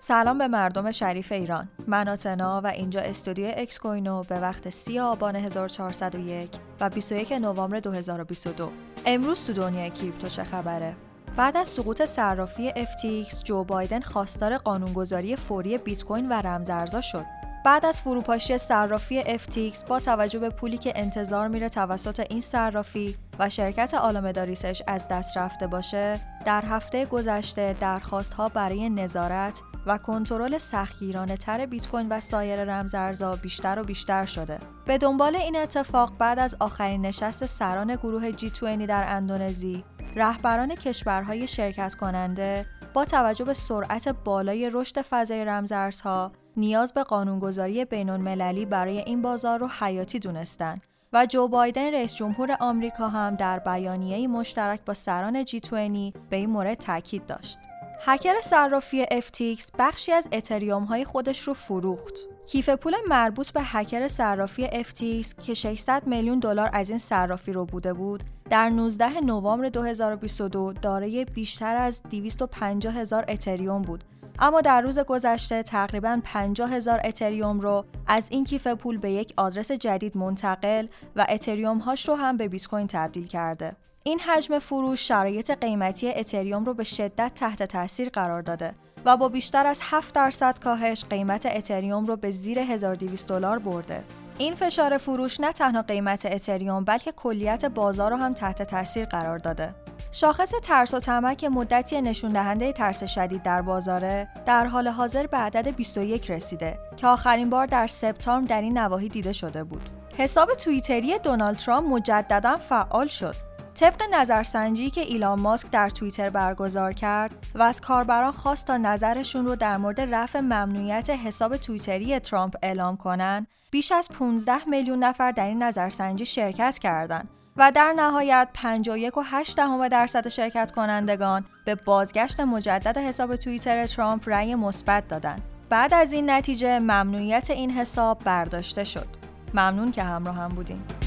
سلام به مردم شریف ایران. من آتنا و اینجا استودیو اکس کوینو به وقت 30 آبان 1401 و 21 نوامبر 2022 امروز تو دنیای کریپتو چه خبره؟ بعد از سقوط صرافی FTX جو بایدن خواستار قانونگذاری فوری بیت کوین و رمزارزها شد. بعد از فروپاشی صرافی FTX با توجه به پولی که انتظار میره توسط این صرافی و شرکت آلامدا ریسرچ از دست رفته باشه، در هفته گذشته درخواست ها برای نظارت و کنترل سختگیرانه تر بیت کوین و سایر رمزارزها بیشتر و بیشتر شده. به دنبال این اتفاق بعد از آخرین نشست سران گروه G20 در اندونزی، رهبران کشورهای شرکت کننده با توجه به سرعت بالای رشد فضای رمزارزها نیاز به قانونگذاری بین المللی برای این بازار رو حیاتی دونستند و جو بایدن رئیس جمهور آمریکا هم در بیانیه مشترک با سران G20 به این مورد تاکید داشت. هکر صرافی FTX بخشی از اتریوم های خودش رو فروخت. کیف پول مربوط به هکر صرافی FTX که 600 میلیون دلار از این صرافی رو بوده بود، در 19 نوامبر 2022 دارای بیشتر از 250 هزار اتریوم بود اما در روز گذشته تقریبا 50 هزار اتریوم رو از این کیف پول به یک آدرس جدید منتقل و اتریوم هاش رو هم به بیت کوین تبدیل کرده. این حجم فروش شرایط قیمتی اتریوم رو به شدت تحت تاثیر قرار داده و با بیشتر از 7 درصد کاهش قیمت اتریوم رو به زیر 1200 دلار برده. این فشار فروش نه تنها قیمت اتریوم بلکه کلیت بازار رو هم تحت تاثیر قرار داده. شاخص ترس و طمع که مدتی نشون دهنده ترس شدید در بازاره در حال حاضر به عدد 21 رسیده که آخرین بار در سپتامبر در این نواحی دیده شده بود. حساب توییتری دونالد ترامپ مجددا فعال شد. طبق نظرسنجی که ایلان ماسک در توییتر برگزار کرد و از کاربران خواست تا نظرشون رو در مورد رفع ممنوعیت حساب توییتری ترامپ اعلام کنند، بیش از 15 میلیون نفر در این نظرسنجی شرکت کردند و در نهایت 51.8 درصد شرکت کنندگان به بازگشت مجدد حساب توییتر ترامپ رأی مثبت دادند. بعد از این نتیجه ممنوعیت این حساب برداشته شد. ممنون که همراه هم بودین.